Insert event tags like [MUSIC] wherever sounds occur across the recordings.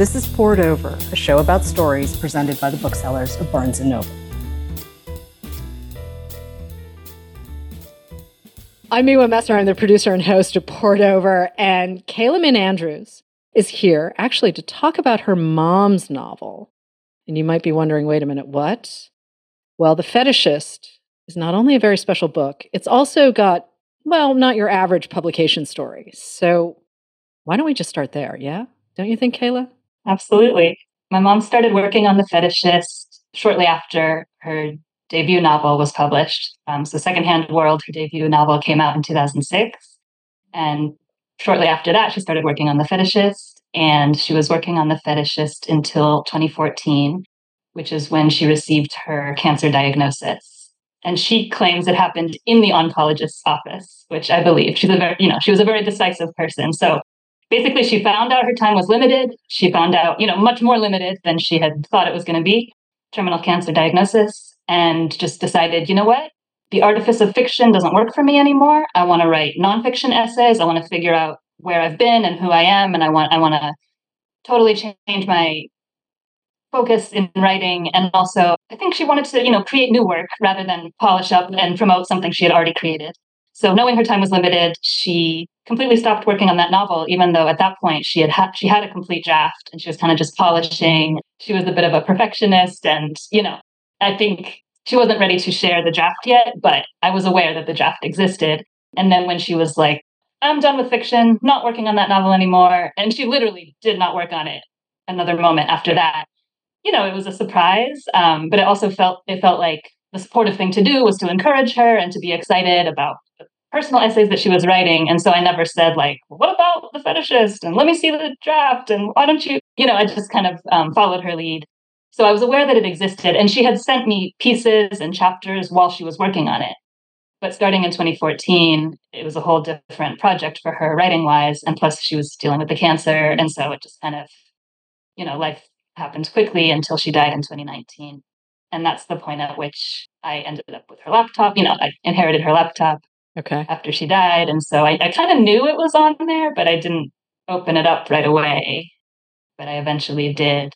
This is Poured Over, a show about stories presented by the booksellers of Barnes & Noble. I'm Miwa Messer. I'm the producer and host of Poured Over, and Kayla Min Andrews is here actually to talk about her mom's novel. And you might be wondering, wait a minute, what? Well, The Fetishist is not only a very special book, it's also got, well, not your average publication story. So why don't we just start there? Yeah? Don't you think, Kayla? Absolutely. My mom started working on The Fetishist shortly after her debut novel was published. Um, so, Secondhand World, her debut novel, came out in 2006. And shortly after that, she started working on The Fetishist. And she was working on The Fetishist until 2014, which is when she received her cancer diagnosis. And she claims it happened in the oncologist's office, which I believe. She's a very, you know, she was a very decisive person. So basically she found out her time was limited. She found out, you know, much more limited than she had thought it was going to be, terminal cancer diagnosis, and just decided, you know what? The artifice of fiction doesn't work for me anymore. I want to write nonfiction essays. I want to figure out where I've been and who I am, and I want I want to totally change my focus in writing and also i think she wanted to you know create new work rather than polish up and promote something she had already created so knowing her time was limited she completely stopped working on that novel even though at that point she had ha- she had a complete draft and she was kind of just polishing she was a bit of a perfectionist and you know i think she wasn't ready to share the draft yet but i was aware that the draft existed and then when she was like I'm done with fiction, not working on that novel anymore. And she literally did not work on it another moment after that. You know, it was a surprise, um, but it also felt it felt like the supportive thing to do was to encourage her and to be excited about personal essays that she was writing. And so I never said like, "What about the fetishist?" and "Let me see the draft," and "Why don't you?" You know, I just kind of um, followed her lead. So I was aware that it existed, and she had sent me pieces and chapters while she was working on it. But starting in 2014, it was a whole different project for her writing wise. And plus, she was dealing with the cancer. And so it just kind of, you know, life happened quickly until she died in 2019. And that's the point at which I ended up with her laptop. You know, I inherited her laptop okay. after she died. And so I, I kind of knew it was on there, but I didn't open it up right away. But I eventually did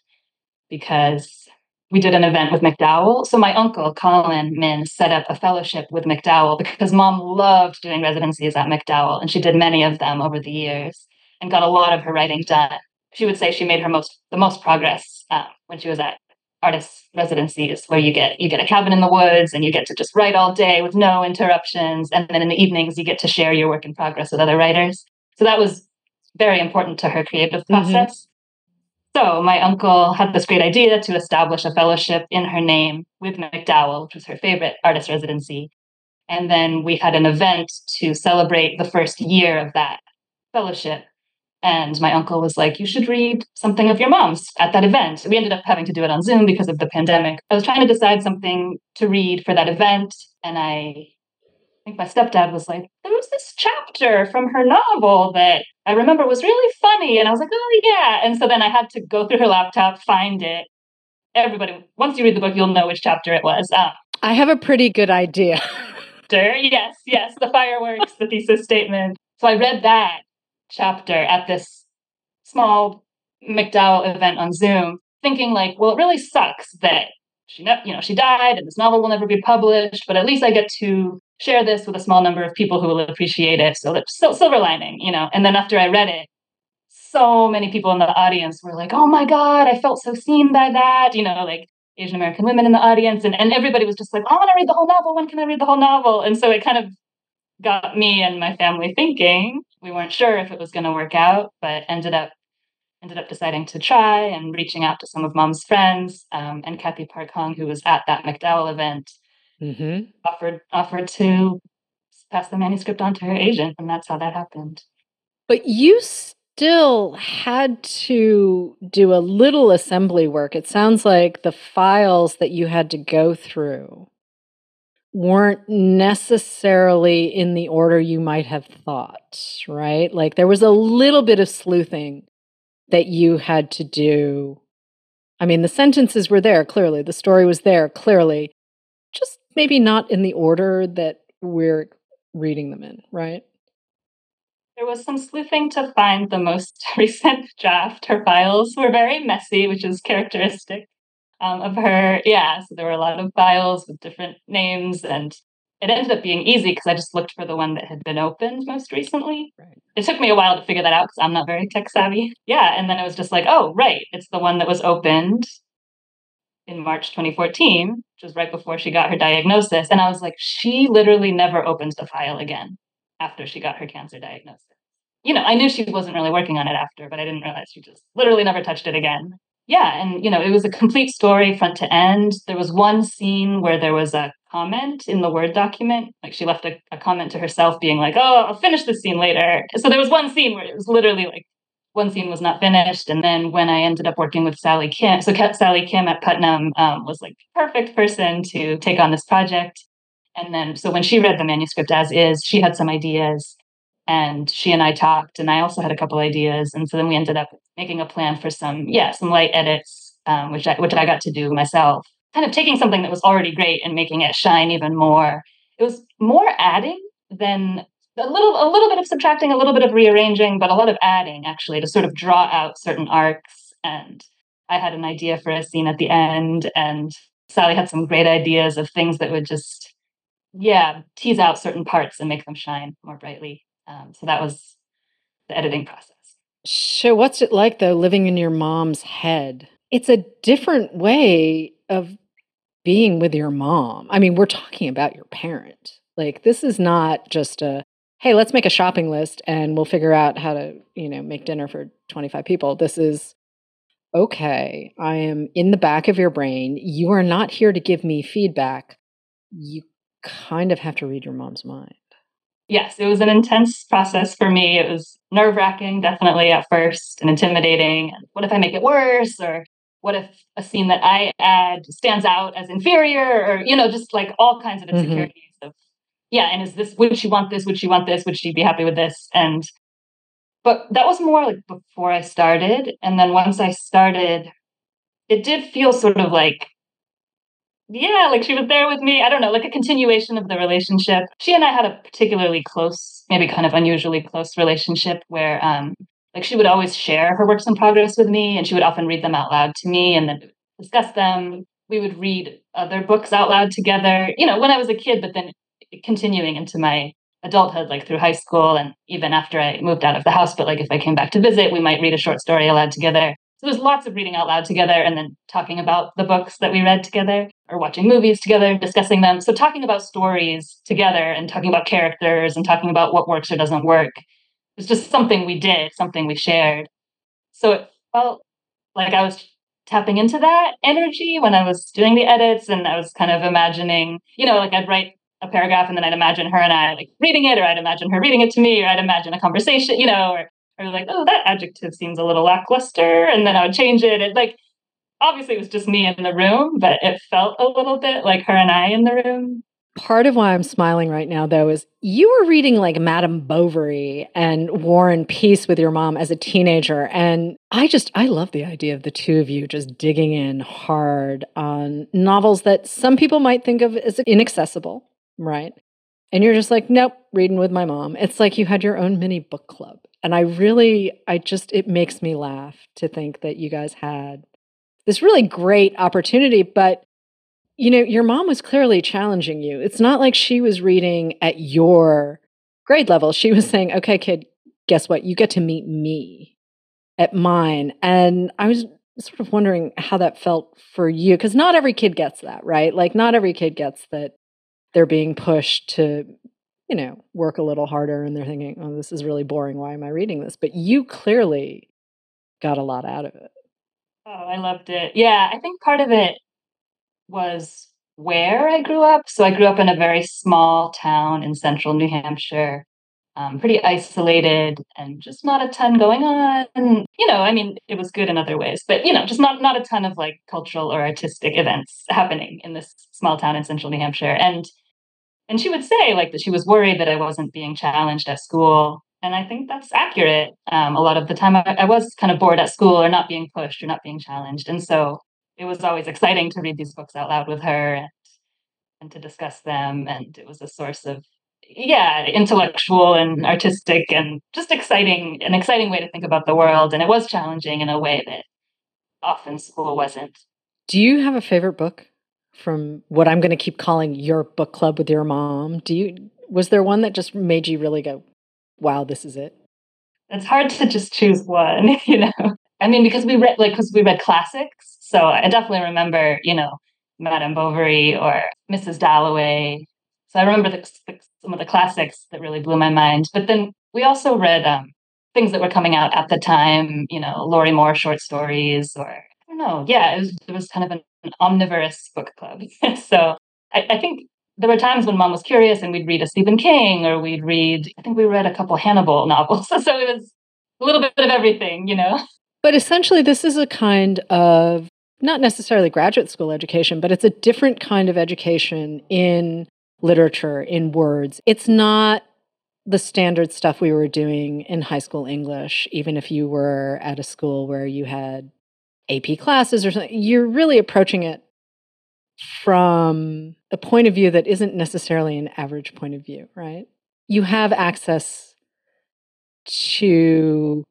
because we did an event with MacDowell So my uncle, Colin Min, set up a fellowship with MacDowell because mom loved doing residencies at MacDowell and she did many of them over the years and got a lot of her writing done. She would say she made her most the most progress um, when she was at artist residencies where you get you get a cabin in the woods and you get to just write all day with no interruptions and then in the evenings you get to share your work in progress with other writers. So that was very important to her creative mm-hmm. process. Mm-hmm. So my uncle had this great idea to establish a fellowship in her name with MacDowell which was her favorite artist residency. And then we had an event to celebrate the first year of that fellowship. And my uncle was like, You should read something of your mom's at that event. We ended up having to do it on Zoom because of the pandemic. I was trying to decide something to read for that event. And I I think my stepdad was like, there was this chapter from her novel that I remember was really funny. And I was like, oh, yeah. And so then I had to go through her laptop, find it. Everybody, once you read the book, you'll know which chapter it was. Um, I have a pretty good idea. yes, yes, the fireworks, the thesis statement. So I read that chapter at this small MacDowell event on Zoom, thinking like, well, it really sucks that she, you know, she died and this novel will never be published, but at least I get to share this with a small number of people who will appreciate it. So that's so silver lining, you know. And then after I read it, so many people in the audience were like, "Oh my god, I felt so seen by that," you know, like Asian American women in the audience, and and everybody was just like, oh, "I want to read the whole novel. When can I read the whole novel?" And so it kind of got me and my family thinking. We weren't sure if it was going to work out, but ended up ended up deciding to try and reaching out to some of mom's friends um, and Cathy Park Hong, who was at that MacDowell event, mm-hmm. offered offered to pass the manuscript on to her agent, and that's how that happened. But you still had to do a little assembly work. It sounds like the files that you had to go through weren't necessarily in the order you might have thought, right? Like there was a little bit of sleuthing that you had to do. I mean, the sentences were there clearly, the story was there clearly, just maybe not in the order that we're reading them in, right? There was some sleuthing to find the most [LAUGHS] recent draft. Her files were very messy, which is characteristic um, of her. Yeah, so there were a lot of files with different names, and it ended up being easy because I just looked for the one that had been opened most recently. Right. It took me a while to figure that out because I'm not very tech savvy. Yeah, and then it was just like, oh, right, it's the one that was opened in March 2014, which was right before she got her diagnosis. And I was like, she literally never opens the file again after she got her cancer diagnosis. You know, I knew she wasn't really working on it after, but I didn't realize she just literally never touched it again. Yeah, and you know, it was a complete story front to end. There was one scene where there was a comment in the Word document. Like she left a, a comment to herself being like, oh, I'll finish this scene later. So there was one scene where it was literally like one scene was not finished. And then when I ended up working with Sally Kim, so Sally Kim at Putnam um, was like the perfect person to take on this project. And then, so when she read the manuscript as is, she had some ideas and she and I talked, and I also had a couple ideas. And so then we ended up making a plan for some, yeah, some light edits, um, which I, which I got to do myself, kind of taking something that was already great and making it shine even more. It was more adding than a little a little bit of subtracting, a little bit of rearranging, but a lot of adding actually to sort of draw out certain arcs. And I had an idea for a scene at the end, and Sally had some great ideas of things that would just yeah tease out certain parts and make them shine more brightly. Um, so that was the editing process. So, what's it like though, living in your mom's head? It's a different way of being with your mom. I mean, we're talking about your parent. Like, this is not just a hey, let's make a shopping list and we'll figure out how to, you know, make dinner for 25 people. This is okay, I am in the back of your brain. You are not here to give me feedback. You kind of have to read your mom's mind. Yes, it was an intense process for me. It was nerve wracking, definitely at first, and intimidating. What if I make it worse? Or what if a scene that I add stands out as inferior? Or, you know, just like all kinds of mm-hmm. insecurities mm-hmm. of yeah, and is this would she want this? Would she want this? Would she be happy with this? And but that was more like before I started. And then once I started, it did feel sort of like yeah, like she was there with me. I don't know, like a continuation of the relationship. She and I had a particularly close, maybe kind of unusually close relationship where um like she would always share her works in progress with me and she would often read them out loud to me and then discuss them. We would read other books out loud together, you know, when I was a kid, but then continuing into my adulthood, like through high school and even after I moved out of the house. But like if I came back to visit, we might read a short story aloud together. So there's lots of reading out loud together and then talking about the books that we read together or watching movies together, discussing them. So talking about stories together and talking about characters and talking about what works or doesn't work was just something we did, something we shared. So it felt like I was tapping into that energy when I was doing the edits and I was kind of imagining, you know, like I'd write a paragraph and then I'd imagine her and I like reading it, or I'd imagine her reading it to me, or I'd imagine a conversation, you know, or or like, oh, that adjective seems a little lackluster, and then I would change it. And like obviously it was just me in the room, but it felt a little bit like her and I in the room. Part of why I'm smiling right now, though, is you were reading like Madame Bovary and War and Peace with your mom as a teenager. And I just, I love the idea of the two of you just digging in hard on novels that some people might think of as inaccessible right? And you're just like, nope, reading with my mom. It's like you had your own mini book club. And I really, I just, it makes me laugh to think that you guys had this really great opportunity. But, you know, your mom was clearly challenging you. It's not like she was reading at your grade level. She was saying, okay, kid, guess what? You get to meet me at mine. And I was sort of wondering how that felt for you because not every kid gets that, right? Like, not every kid gets that they're being pushed to you know work a little harder and they're thinking oh this is really boring. Why am i reading this? But you clearly got a lot out of it. Oh i loved it. Yeah i think part of it was where i grew up. So i grew up in a very small town in central new hampshire um, pretty isolated and just not a ton going on. And, You know, I mean, it was good in other ways, but you know, just not not a ton of like cultural or artistic events happening in this small town in central New Hampshire. And and she would say like that she was worried that I wasn't being challenged at school. And I think that's accurate. Um, a lot of the time, I, I was kind of bored at school or not being pushed or not being challenged. And so it was always exciting to read these books out loud with her and, and to discuss them. And it was a source of yeah, intellectual and artistic and just exciting, an exciting way to think about the world. And it was challenging in a way that often school wasn't. Do you have a favorite book from what I'm going to keep calling your book club with your mom? Do you was there one that just made you really go, "Wow, this is it"? It's hard to just choose one, [LAUGHS] you know. I mean, because we read like because we read classics, so I definitely remember, you know, Madame Bovary or Mrs. Dalloway. So I remember the, the, some of the classics that really blew my mind. But then we also read um, things that were coming out at the time, you know, Lorrie Moore short stories or I don't know. Yeah, it was, it was kind of an, an omnivorous book club. [LAUGHS] so I, I, think there were times when mom was curious and we'd read a Stephen King or we'd read, I think we read a couple Hannibal novels. [LAUGHS] so it was a little bit of everything, you know? But essentially, this is a kind of not necessarily graduate school education, but it's a different kind of education in literature, in words. It's not the standard stuff we were doing in high school English, even if you were at a school where you had AP classes or something. You're really approaching it from a point of view that isn't necessarily an average point of view, right? You have access to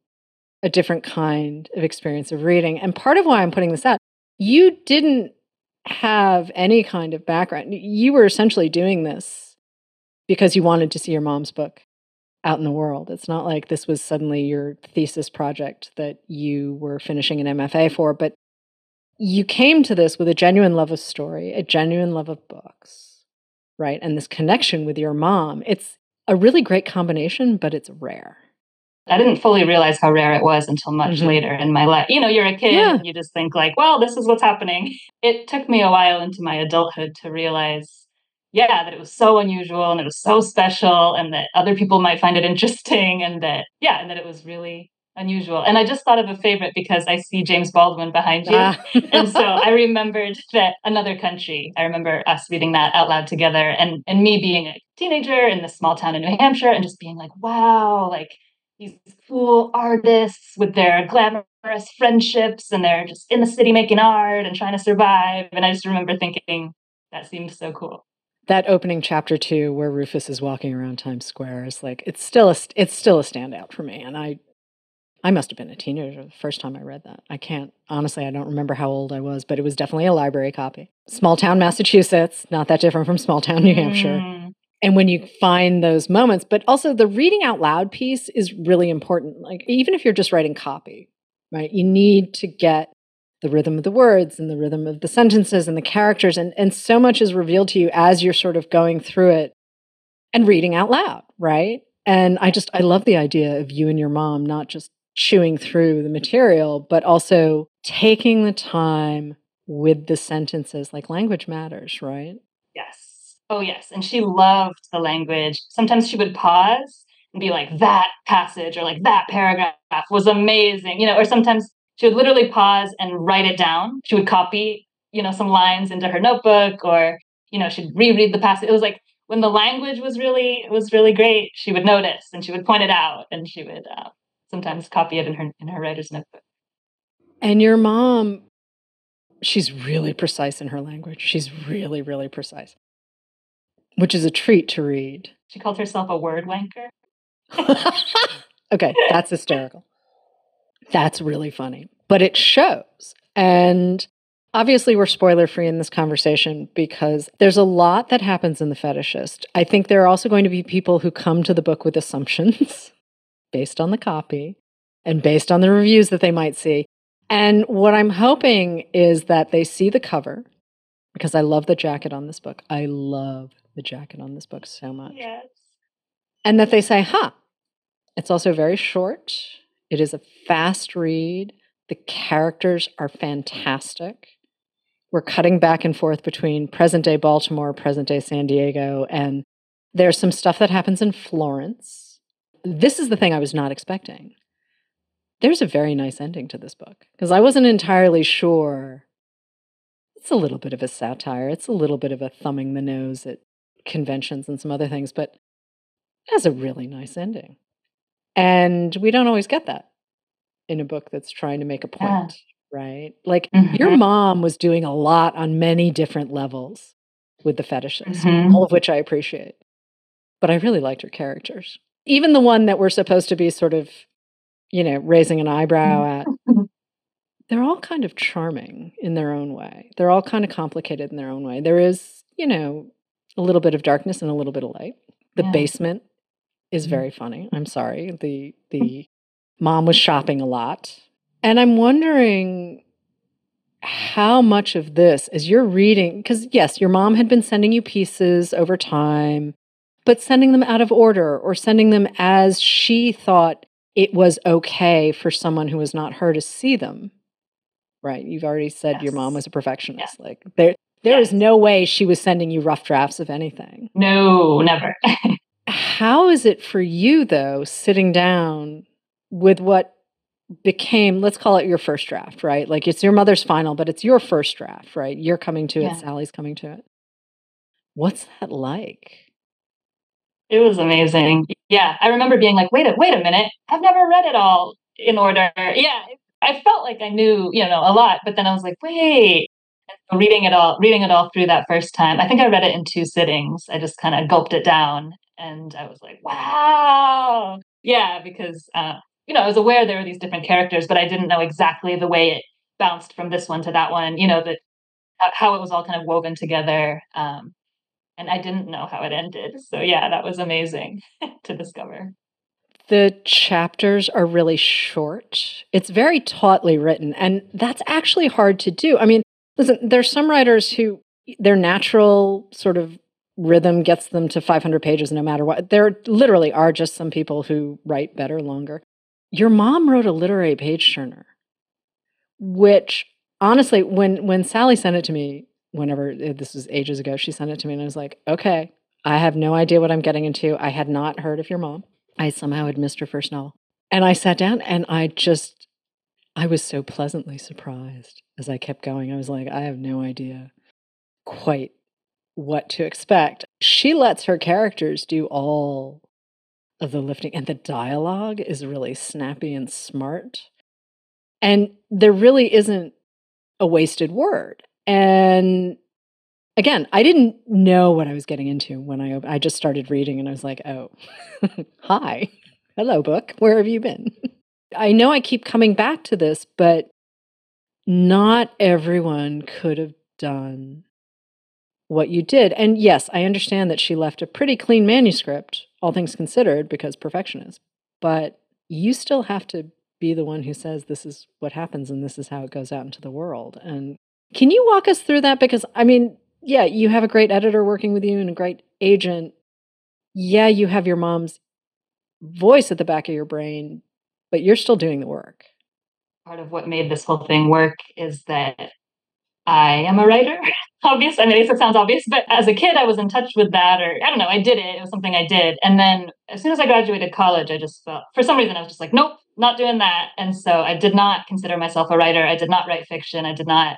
a different kind of experience of reading. And part of why I'm putting this out, you didn't have any kind of background. You were essentially doing this because you wanted to see your mom's book out in the world. It's not like this was suddenly your thesis project that you were finishing an MFA for, but you came to this with a genuine love of story, a genuine love of books, right? And this connection with your mom. It's a really great combination, but it's rare. I didn't fully realize how rare it was until much mm-hmm. later in my life. You know, you're a kid yeah. and you just think like, well, this is what's happening. It took me a while into my adulthood to realize, yeah, that it was so unusual and it was so special and that other people might find it [LAUGHS] interesting and that, yeah, and that it was really unusual. And I just thought of a favorite because I see James Baldwin behind you. Ah. [LAUGHS] and so I remembered that another country, I remember us reading that out loud together and, and me being a teenager in this small town in New Hampshire and just being like, wow, like these cool artists with their glamorous friendships and they're just in the city making art and trying to survive. And I just remember thinking that seemed so cool. That opening chapter two, where Rufus is walking around Times Square, is like it's still a it's still a standout for me. And I I must have been a teenager the first time I read that. I can't honestly, I don't remember how old I was, but it was definitely a library copy. Small town Massachusetts, not that different from small town New Hampshire. Mm and when you find those moments but also the reading out loud piece is really important like even if you're just writing copy right you need to get the rhythm of the words and the rhythm of the sentences and the characters and and so much is revealed to you as you're sort of going through it and reading out loud right and i just i love the idea of you and your mom not just chewing through the material but also taking the time with the sentences like language matters right yes Oh, yes. And she loved the language. Sometimes she would pause and be like, that passage or like that paragraph was amazing, you know, or sometimes she would literally pause and write it down. She would copy, you know, some lines into her notebook or, you know, she'd reread the passage. It was like when the language was really, was really great, she would notice and she would point it out and she would uh, sometimes copy it in her, in her writer's notebook. And your mom, she's really precise in her language. She's really, really precise which is a treat to read. She called herself a word wanker. [LAUGHS] okay, that's hysterical. That's really funny, but it shows. And obviously, we're spoiler free in this conversation because there's a lot that happens in The Fetishist. I think there are also going to be people who come to the book with assumptions [LAUGHS] based on the copy and based on the reviews that they might see. And what I'm hoping is that they see the cover because I love the jacket on this book. I love the jacket on this book so much. Yes. And that they say, huh, it's also very short. It is a fast read. The characters are fantastic. We're cutting back and forth between present day Baltimore, present day San Diego, and there's some stuff that happens in Florence. This is the thing I was not expecting. There's a very nice ending to this book because I wasn't entirely sure. It's a little bit of a satire, it's a little bit of a thumbing the nose at conventions and some other things, but it has a really nice ending. And we don't always get that in a book that's trying to make a point, yeah. right? Like mm-hmm. your mom was doing a lot on many different levels with the fetishist, mm-hmm. all of which I appreciate. but I really liked her characters. Even the one that we're supposed to be sort of, you know, raising an eyebrow at. They're all kind of charming in their own way. They're all kind of complicated in their own way. There is, you know, a little bit of darkness and a little bit of light. The Yeah. basement is very funny. I'm sorry. The the mm. mom was shopping a lot. And I'm wondering how much of this as you're reading because yes, your mom had been sending you pieces over time, but sending them out of order or sending them as she thought it was okay for someone who was not her to see them. Right? You've already said your mom was a perfectionist. Like there there is Yes. no way she was sending you rough drafts of anything. No, never. [LAUGHS] How is it for you, though, sitting down with what became, let's call it your first draft, right? Like it's your mother's final, but it's your first draft, right? You're coming to Yeah. it, Sally's coming to it. What's that like? It was amazing. Yeah, I remember being like, "Wait a wait a minute. I've never read it all in order." Yeah, I felt like I knew, you know, a lot, but then I was like, "Wait." And reading it all reading it all through that first time. I think I read it in 2 sittings. I just kinda gulped it down and I was like, "Wow." Yeah, because, uh, you know, I was aware there were these different characters, but I didn't know exactly the way it bounced from this one to that one, you know, that how it was all kind of woven together, um, and I didn't know how it ended. So, yeah, that was amazing [LAUGHS] to discover. The chapters are really short. It's very tautly written, and that's actually hard to do. I mean, listen, there's some writers who their natural sort of rhythm gets them to 500 pages no matter what. There literally are just some people who write better longer. Your mom wrote a literary page turner, which honestly, when when Sally sent it to me, whenever uh, this was ages ago, she sent it to me, and I was like, okay, I have no idea what I'm getting into. I had not heard of your mom. I somehow had missed her first novel. And I sat down and I just, I was so pleasantly surprised as I kept going. I was like, I have no idea quite what to expect. She lets her characters do all of the lifting, and the dialogue is really snappy and smart. And there really isn't a wasted word. And again, I didn't know what I was getting into when I I just started reading and I was like, "Oh, [LAUGHS] hi. Hello book. Where have you been?" I know I keep coming back to this, but not everyone could have done what you did. And yes, I understand that she left a pretty clean manuscript, all things considered, because perfectionist. But you still have to be the one who says this is what happens and this is how it goes out into the world. And can you walk us through that? Because I mean, yeah, you have a great editor working with you and a great agent. Yeah, you have your mom's voice at the back of your brain, but you're still doing the work. Part of what made this whole thing work is that I am a writer. [LAUGHS] Obvious. I mean, it sounds obvious, but as a kid, I was in touch with that, or I don't know, I did it. It was something I did. And then as soon as I graduated college, I just felt, for some reason, I was just like, nope, not doing that. And so I did not consider myself a writer. I did not write fiction. I did not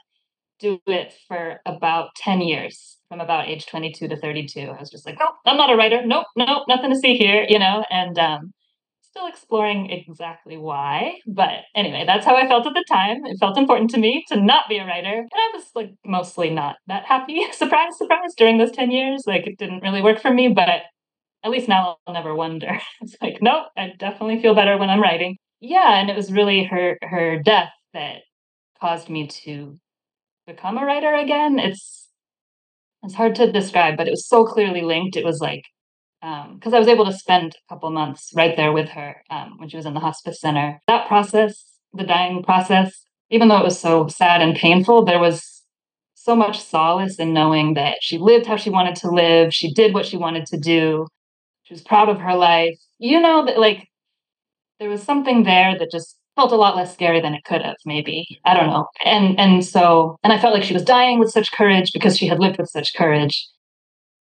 do it for about 10 years from about age 22 to 32 i was just like nope i'm not a writer nope nope nothing to see here you know and um still exploring exactly why but anyway that's how i felt at the time it felt important to me to not be a writer and i was like mostly not that happy [LAUGHS] surprise surprise during those 10 years like it didn't really work for me but at least now i'll never wonder [LAUGHS] it's like nope i definitely feel better when i'm writing yeah and it was really her her death that caused me to become a writer again. It's it's hard to describe, but it was so clearly linked. It was like because I was able to spend a couple months right there with her um, when she was in the hospice center. That process, the dying process, even though it was so sad and painful, there was so much solace in knowing that she lived how she wanted to live. She did what she wanted to do. She was proud of her life. You know that like there was something there that just felt a lot less scary than it could have maybe i don't know and and so and i felt like she was dying with such courage because she had lived with such courage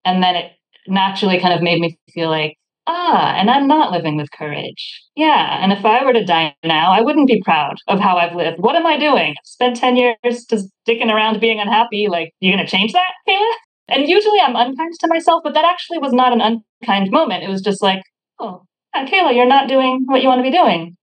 and then it naturally kind of made me feel like ah and i'm not living with courage yeah and if i were to die now i wouldn't be proud of how i've lived what am i doing I've spent 10 years just dicking around being unhappy like you're going to change that kayla and usually i'm unkind to myself but that actually was not an unkind moment it was just like oh kayla you're not doing what you want to be doing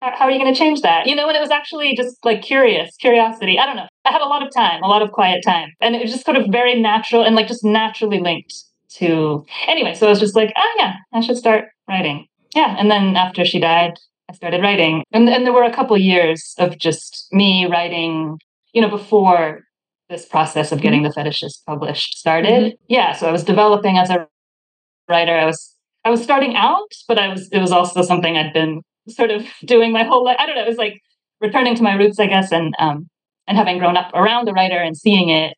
how, how are you going to change that? You know, and it was actually just like curious, curiosity. I don't know. I had a lot of time, a lot of quiet time. And it was just sort of very natural and like just naturally linked to anyway. So I was just like, oh yeah, I should start writing. Yeah, and then after she died, I started writing, and and there were a couple years of just me writing. You know, before this process of getting mm-hmm. the fetishist published started. Mm-hmm. Yeah, so I was developing as a writer. I was I was starting out, but I was it was also something I'd been sort of [LAUGHS] doing my whole life. I don't know. It was like returning to my roots, I guess, and um, and having grown up around the writer and seeing it.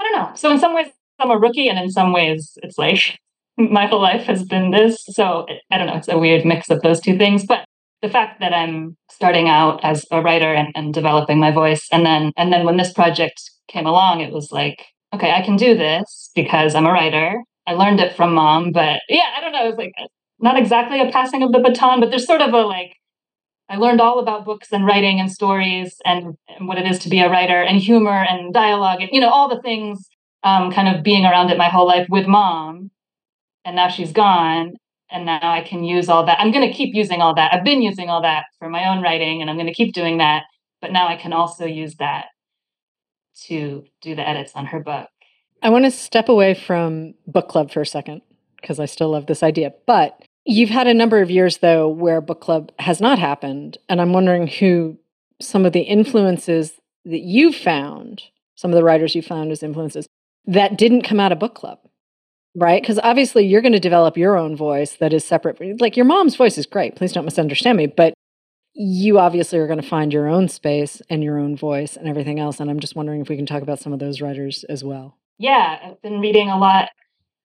I don't know. So in some ways, I'm a rookie, and in some ways, it's like [LAUGHS] my whole life has been this. So I don't know. It's a weird mix of those two things, but the fact that I'm starting out as a writer and, and developing my voice, and then and then when this project came along, it was like, okay, I can do this because I'm a writer. I learned it from mom, but yeah, I don't know. It was like uh, not exactly a passing of the baton, but there's sort of a like I learned all about books and writing and stories and, and what it is to be a writer and humor and dialogue and you know all the things um, kind of being around it my whole life with mom and now she's gone and now i can use all that i'm going to keep using all that i've been using all that for my own writing and i'm going to keep doing that but now i can also use that to do the edits on her book i want to step away from book club for a second because i still love this idea but You've had a number of years, though, where book club has not happened. And I'm wondering who some of the influences that you found, some of the writers you found as influences, that didn't come out of book club, right? Because obviously you're going to develop your own voice that is separate. Like your mom's voice is great. Please don't misunderstand me. But you obviously are going to find your own space and your own voice and everything else. And I'm just wondering if we can talk about some of those writers as well. Yeah, I've been reading a lot.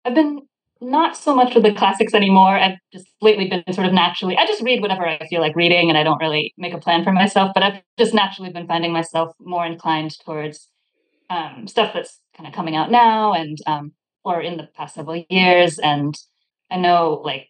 I've been not so much with the classics anymore. I've just lately been sort of naturally, I just read whatever I feel like reading and I don't really make a plan for myself, but I've just naturally been finding myself more inclined towards um, stuff that's kind of coming out now and, um, or in the past several years. And I know like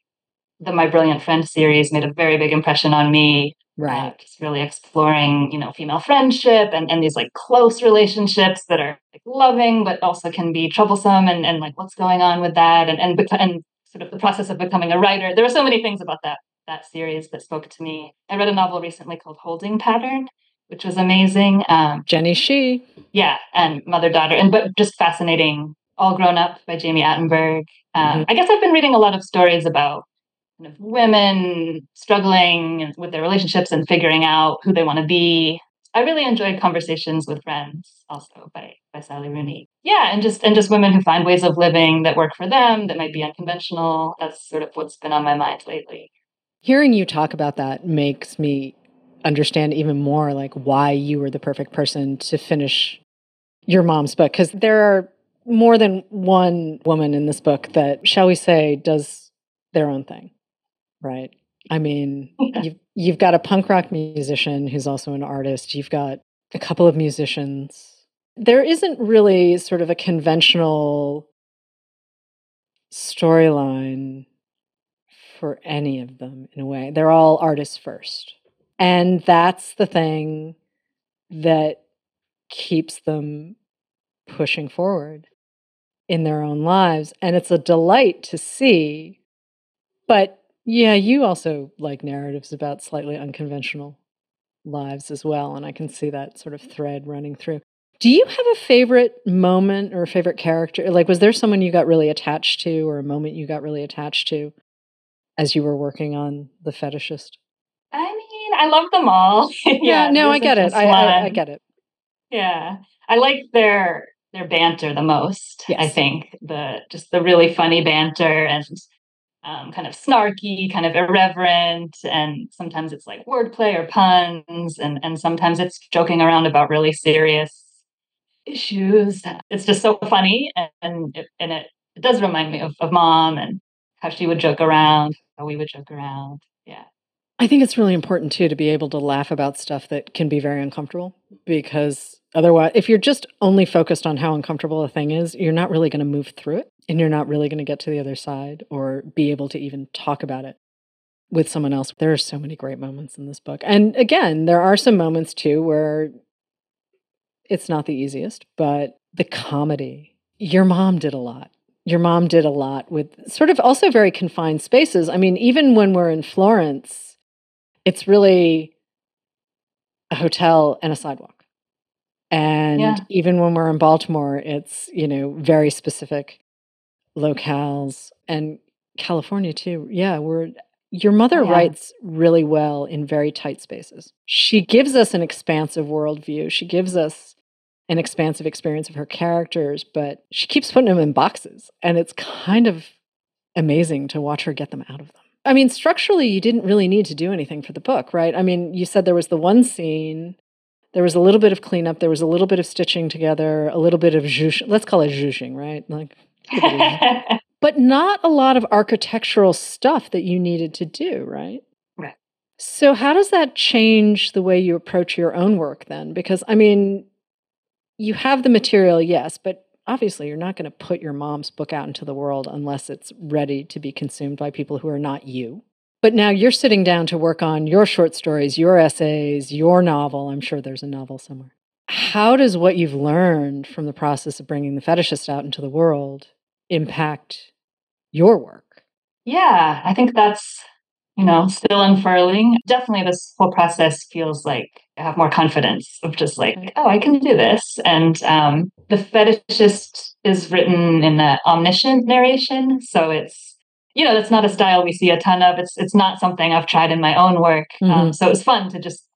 the My Brilliant Friend series made a very big impression on me. Uh, right. Uh, just really exploring, you know, female friendship and, and these like close relationships that are like loving, but also can be troublesome and, and like what's going on with that and, and, and sort of the process of becoming a writer. There are so many things about that, that series that spoke to me. I read a novel recently called Holding Pattern, which was amazing. Um, Jenny Xie. Yeah. And mother daughter and, but just fascinating, all grown up by Jami Attenberg. Um, mm-hmm. I guess I've been reading a lot of stories about kind of women struggling with their relationships and figuring out who they want to be. I really enjoyed conversations with friends also by by Sally Rooney. Yeah, and just and just women who find ways of living that work for them that might be unconventional. That's sort of what's been on my mind lately. Hearing you talk about that makes me understand even more like why you were the perfect person to finish your mom's book because there are more than one woman in this book that shall we say does their own thing right? I mean, you've, you've got a punk rock musician who's also an artist. You've got a couple of musicians. There isn't really sort of a conventional storyline for any of them in a way. They're all artists first. And that's the thing that keeps them pushing forward in their own lives. And it's a delight to see. But yeah, you also like narratives about slightly unconventional lives as well. And I can see that sort of thread running through. Do you have a favorite moment or a favorite character? Like, was there someone you got really attached to or a moment you got really attached to as you were working on The Fetishist? I I love them all. [LAUGHS] yeah, yeah, no, I get it. I, I, I, get it. Yeah. I like their their banter the most. Yes. I think the just the really funny banter and um, kind of snarky, kind of irreverent, and sometimes it's like wordplay or puns, and and sometimes it's joking around about really serious issues. It's just so funny, and and it, and it, it does remind me of, of mom and how she would joke around, how we would joke around. I think it's really important too to be able to laugh about stuff that can be very uncomfortable because otherwise, if you're just only focused on how uncomfortable a thing is, you're not really going to move through it and you're not really going to get to the other side or be able to even talk about it with someone else. There are so many great moments in this book. And again, there are some moments too where it's not the easiest, but the comedy, your mom did a lot your mom did a lot with sort of also very confined spaces. I mean, even when we're in Florence, it's really a hotel and a sidewalk. And yeah. even when we're in Baltimore, it's, you know, very specific locales and California too. Yeah, we're your mother Yeah. writes really well in very tight spaces. She gives us an expansive worldview. She gives us an expansive experience of her characters, but she keeps putting them in boxes. And it's kind of amazing to watch her get them out of them. I mean, structurally, you didn't really need to do anything for the book, right? I mean, you said there was the one scene, there was a little bit of cleanup, there was a little bit of stitching together, a little bit of zhoosh. Let's call it zhooshing, right? Like, [LAUGHS] but not a lot of architectural stuff that you needed to do, right? Right. So, how does that change the way you approach your own work then? Because, I mean, you have the material, yes, but obviously you're not going to put your mom's book out into the world unless it's ready to be consumed by people who are not you. But now you're sitting down to work on your short stories, your essays, your novel. I'm sure there's a novel somewhere. How does what you've learned from the process of bringing the fetishist out into the world impact your work? yeah, I think that's, you know, still unfurling. Definitely this whole process feels like I have more confidence of just like, oh, I can do this. And um, the fetishist is written in the omniscient narration. So it's, you know, that's not a style we see a ton of. It's it's not something I've tried in my own work. Um, so it was fun to just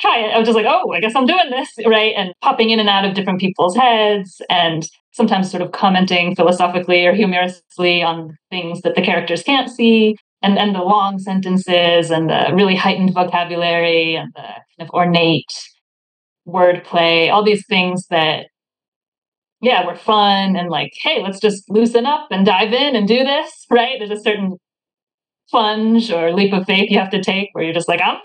try it. I was just like, oh, I guess I'm doing this, [LAUGHS] right? And popping in and out of different people's heads and sometimes sort of commenting philosophically or humorously on things that the characters can't see. And and the long sentences and the really heightened vocabulary and the kind of ornate wordplay, all these things that yeah, were fun and like, hey, let's just loosen up and dive in and do this, [LAUGHS] right? There's a certain plunge or leap of faith you have to take where you're just like, I'm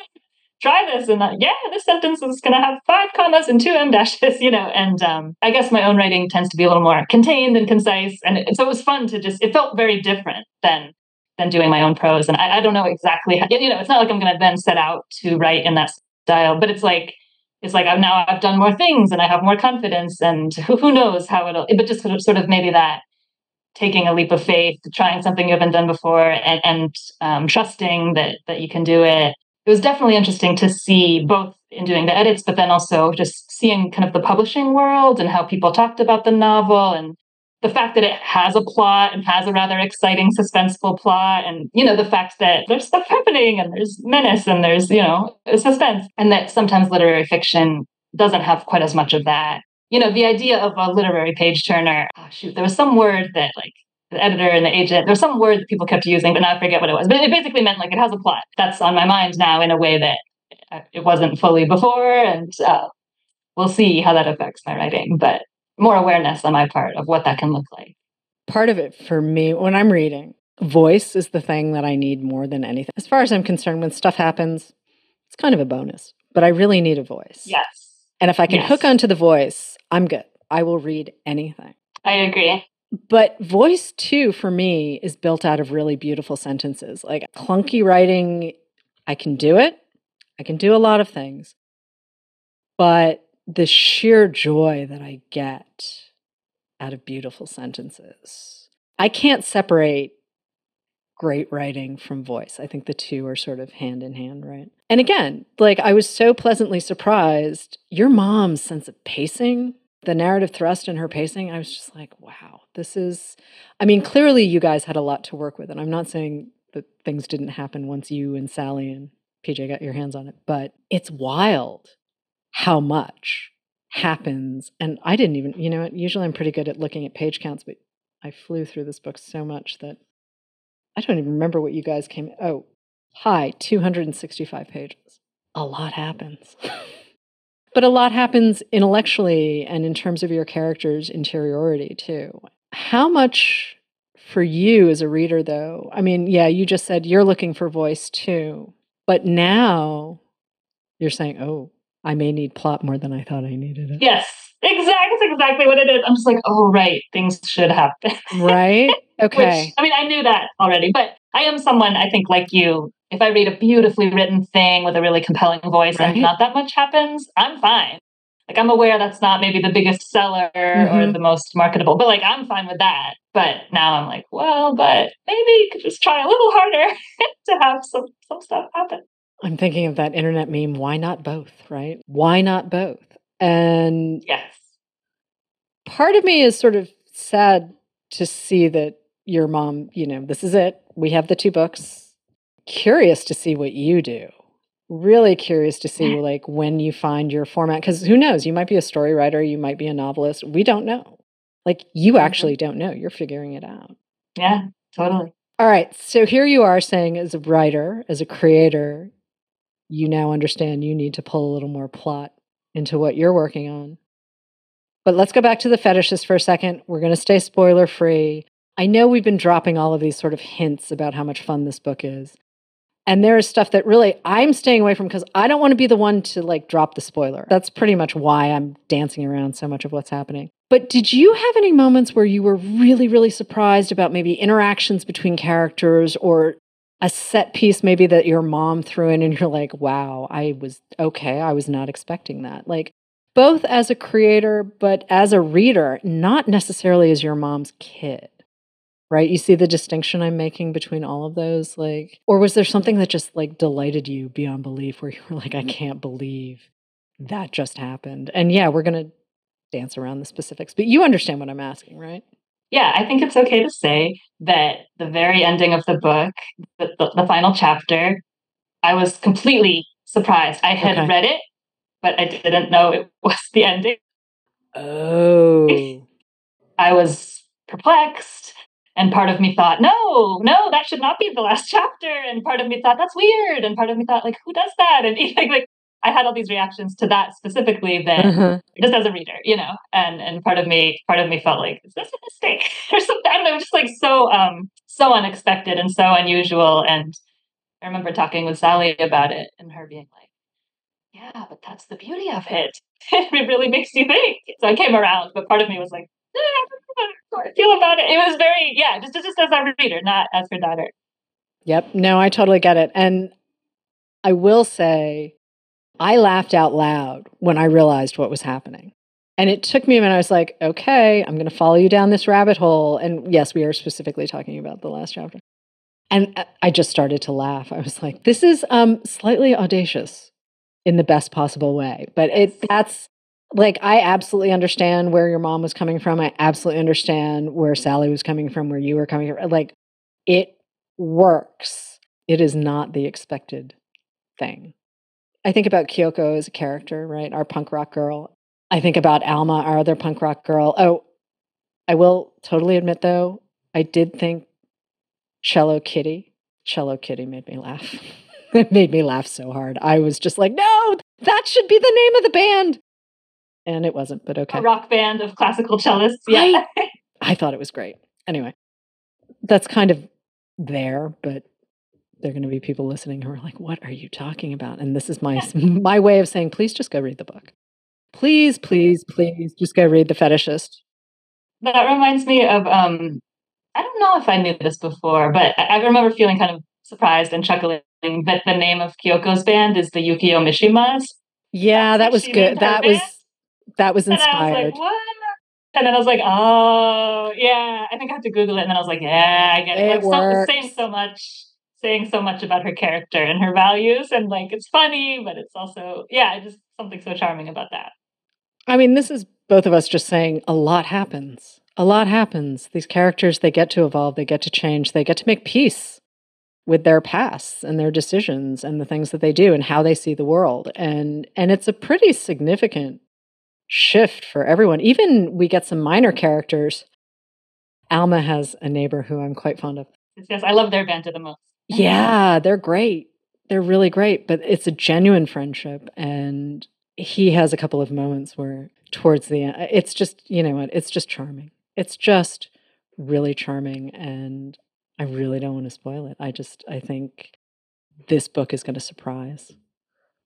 try this and uh, yeah, this sentence is gonna have five commas and two em dashes, [LAUGHS] you know. And um, I guess my own writing tends to be a little more contained and concise, and it, so it was fun to just. It felt very different than than doing my own prose, and I, I don't know exactly how. You know, it's not like I'm gonna then set out to write in that style, but it's like it's like I've now I've done more things and I have more confidence and who, who knows how it'll but just sort of, sort of maybe that taking a leap of faith trying something you haven't done before and, and um, trusting that that you can do it it was definitely interesting to see both in doing the edits but then also just seeing kind of the publishing world and how people talked about the novel and the fact that it has a plot and has a rather exciting suspenseful plot and you know the fact that there's stuff happening and there's menace and there's you know suspense and that sometimes literary fiction doesn't have quite as much of that. You know the idea of a literary page turner oh shoot there was some word that like the editor and the agent there was some word that people kept using but now i forget what it was. But it basically meant like it has a plot. That's on my mind now in a way that uh, it wasn't fully before and uh, we'll see how that affects my writing but more awareness on my part of what that can look like. Part of it for me, when I'm reading, voice is the thing that I need more than anything. As far as I'm concerned, when stuff happens, it's kind of a bonus, but I really need a voice. Yes. And if I can Yes. hook onto the voice, I'm good. I will read anything. I agree. But voice, too, for me, is built out of really beautiful sentences. Like clunky writing, I can do it. I can do a lot of things. But the sheer joy that I get out of beautiful sentences, I can't separate great writing from voice. I think the two are sort of hand in hand, right? And again, like I was so pleasantly surprised, your mom's sense of pacing, the narrative thrust in her pacing, I was just like, wow, this is, I mean, clearly you guys had a lot to work with. And I'm not saying that things didn't happen once you and Sally and PJ got your hands on it, but it's wild how much happens. And I didn't even, you know, usually I'm pretty good at looking at page counts, but I flew through this book so much that I don't even remember what you guys came. Oh, hi, 265 pages. A lot happens. [LAUGHS] but a lot happens intellectually and in terms of your character's interiority, too. How much for you as a reader, though? I mean, yeah, you just said you're looking for voice, too. But now you're saying, oh, I may need plot more than I thought I needed it. Yes. Exactly. That's exactly what it is. I'm just like, oh, right. Things should happen. Right? [LAUGHS] Okay. Which, I mean, I knew that already, but I am someone, I think, like you. If I read a beautifully written thing with a really compelling voice Right. and not that much happens, I'm fine. Like, I'm aware that's not maybe the biggest seller or Mhm. the most marketable, but like, I'm fine with that. But now I'm like, well, but maybe you could just try a little harder [LAUGHS] to have some, some stuff happen. I'm thinking of that internet meme, why not both, right? Why not both? And Yes. part of me is sort of sad to see that your mom, you know, this is it. We have the two books. Curious to see what you do. Really curious to see [LAUGHS] like when you find your format cuz who knows, you might be a story writer, you might be a novelist. We don't know. Like you Mhm. actually don't know. You're figuring it out. Yeah, totally. All right. So here you are saying as a writer, as a creator, you now understand you need to pull a little more plot into what you're working on. But let's go back to the Fetishist for a second. We're going to stay spoiler free. I know we've been dropping all of these sort of hints about how much fun this book is. And there is stuff that really I'm staying away from because I don't want to be the one to like drop the spoiler. That's pretty much why I'm dancing around so much of what's happening. But did you have any moments where you were really, really surprised about maybe interactions between characters or a set piece maybe that your mom threw in and you're like, wow, I was okay. I was not expecting that. Like, both as a creator, but as a reader, not necessarily as your mom's kid. Right? You see the distinction I'm making between all of those? Like, or was there something that just like delighted you beyond belief where you were like, I can't believe that just happened? And yeah, we're going to dance around the specifics, but you understand what I'm asking, right? Yeah, I think it's okay to say that the very ending of the book, the, the, the final chapter, I was completely surprised. I had Okay. read it, but I didn't know it [LAUGHS] was the ending. Oh. I was perplexed. And part of me thought, no, no, that should not be the last [LAUGHS] chapter. And part of me thought, that's weird. And part of me thought, like, who does that? And [LAUGHS] like, like I had all these reactions to that specifically that Uh-huh. just as a reader, you know, and and part of me, part of me felt like, is this a mistake or something? I don't know, just like so um so unexpected and so unusual. And I remember talking with Sally about it and her being like, Yeah, but that's the beauty of it. it really makes you think. So I came around, but part of me was like, "Eh, I don't know how I feel about it. It was very, yeah, just just as a reader, not as her daughter. Yep. No, I totally get it. And I will say, I laughed out loud when I realized what was happening. And it took me a minute. I was like, okay, I'm going to follow you down this rabbit hole. And yes, we are specifically talking about the last chapter. And I- I just started to laugh. I was like, this is um, slightly audacious in the best possible way. But it that's like, I absolutely understand where your mom was coming from. I absolutely understand where Sally was coming from, where you were coming from. Like, it works. It is not the expected thing. I think about Kyoko as a character, right? Our punk rock girl. I think about Alma, our other punk rock girl. Oh, I will totally admit though, I did think Cello Kitty. Cello Kitty made me laugh. [LAUGHS] it made me laugh so hard. I was just like, no, that should be the name of the band. And it wasn't, but okay. A rock band of classical cellists. Yeah. [LAUGHS] I thought it was great. Anyway, that's kind of there, but there are going to be people listening who are like, "What are you talking about?" And this is my [LAUGHS] my way of saying, please just go read the book. Please, please, please, just go read the fetishist. That reminds me of um I don't know if I knew this before, but I, remember feeling kind of surprised and chuckling that the name of Kyoko's band is the Yukio Mishimas. Yeah, that was good. That was that was And I was inspired. like, what? And then I was like, oh, yeah. I think I have to Google it. And then I was like, yeah, I get it. It like, so, saying works. so much, saying so much about her character and her values. And like, it's funny, but it's also, yeah, just something so charming about that. I mean, this is both of us just saying a lot happens. A lot happens. These characters, they get to evolve, they get to change, they get to make peace with their pasts and their decisions and the things that they do and how they see the world. And and it's a pretty significant shift for everyone. Even we get some minor characters. Alma has a neighbor who I'm quite fond of. Yes, I love their banter the most. Yeah, they're great. They're really great, but it's a genuine friendship. And he has a couple of moments where, towards the end, it's just, you know what, it's just charming. It's just really charming. And I really don't want to spoil it. I just, I think this book is going to surprise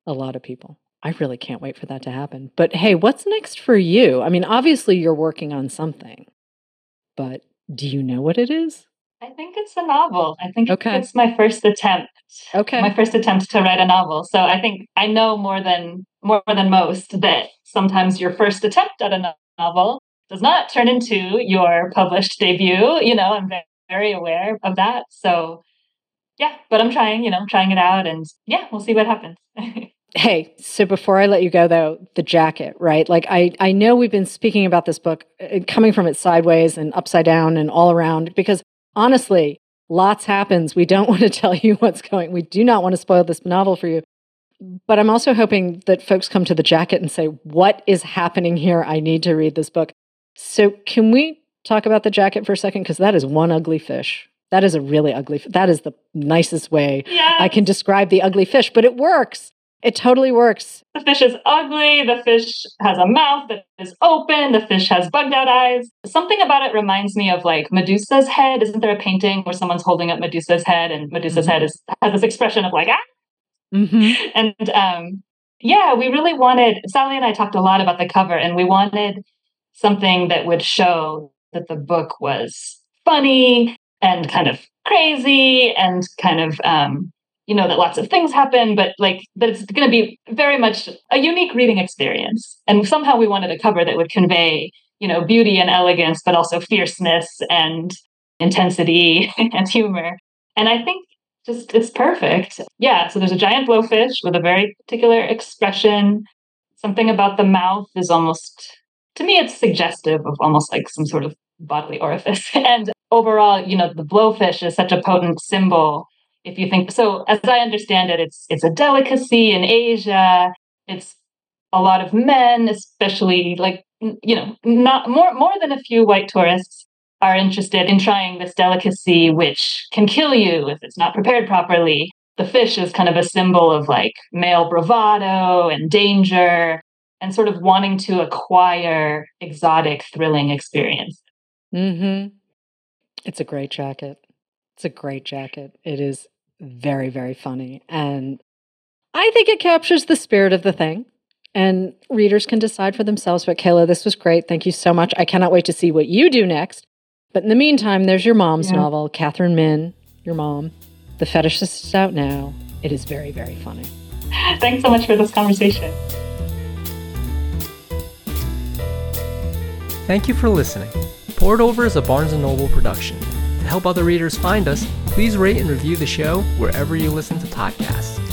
a lot of people. I really can't wait for that to happen. But hey, what's next for you? I mean, obviously you're working on something, but do you know what it is? I think it's a novel. I think Okay. it's my first attempt. Okay. My first attempt to write a novel. So I think I know more than more than most that sometimes your first attempt at a novel does not turn into your published debut. You know, I'm ve- very aware of that. So yeah, but I'm trying, you know, trying it out and yeah, we'll see what happens. [LAUGHS] Hey, so before I let you go though, the jacket, right? Like I I know we've been speaking about this book uh, coming from it sideways and upside down and all around because honestly, lots happens. We don't [LAUGHS] want to tell you what's going. We do not want to spoil this novel for you. But I'm also hoping that folks come to the jacket and say, "What is happening here? I need to read this book." So, can we talk about the jacket for a second because that is one ugly fish. That is a really ugly. That is the nicest way yes. I can describe the ugly fish, but it works. It totally works. The fish is ugly. The fish has a mouth that is open. The fish has bugged out eyes. Something about it reminds me of like Medusa's head. Isn't there a painting where someone's holding up Medusa's head and Medusa's mm-hmm. head is has this expression of like ah? Mm-hmm. [LAUGHS] And um, yeah, we really wanted. Sally and I talked a lot about the cover, and we wanted something that would show that the book was funny and kind of crazy and kind of um, you know that lots of things happen but like that it's going to be very much a unique reading experience and somehow we wanted a cover that would convey you know beauty and elegance but also fierceness and intensity [LAUGHS] and humor and i think just it's perfect yeah so there's a giant blowfish with a very particular expression something about the mouth is almost to me it's suggestive of almost like some sort of bodily orifice. [LAUGHS] And overall, you know, the blowfish is such a potent symbol. If you think so, as I understand it, it's it's a delicacy in Asia. It's a lot of men, especially like you know, not more more than a few white tourists are interested in trying this delicacy, which can kill you if it's not prepared properly. The fish is kind of a symbol of like male bravado and danger and sort of wanting to acquire exotic, thrilling experience. Mm-hmm. It's a great jacket. It's a great jacket. It is very, very funny. And I think it captures the spirit of the thing. And readers can decide for themselves. But Kayla, this was great. Thank you so much. I cannot wait to see what you do next. But in the meantime, there's your mom's yeah. novel, Katherine Min, your mom. The Fetishist is out now. It is very, very funny. [LAUGHS] Thanks so much for this conversation. Thank you for listening. Poured Over is a Barnes & Noble production. To help other readers find us, please rate and review the show wherever you listen to podcasts.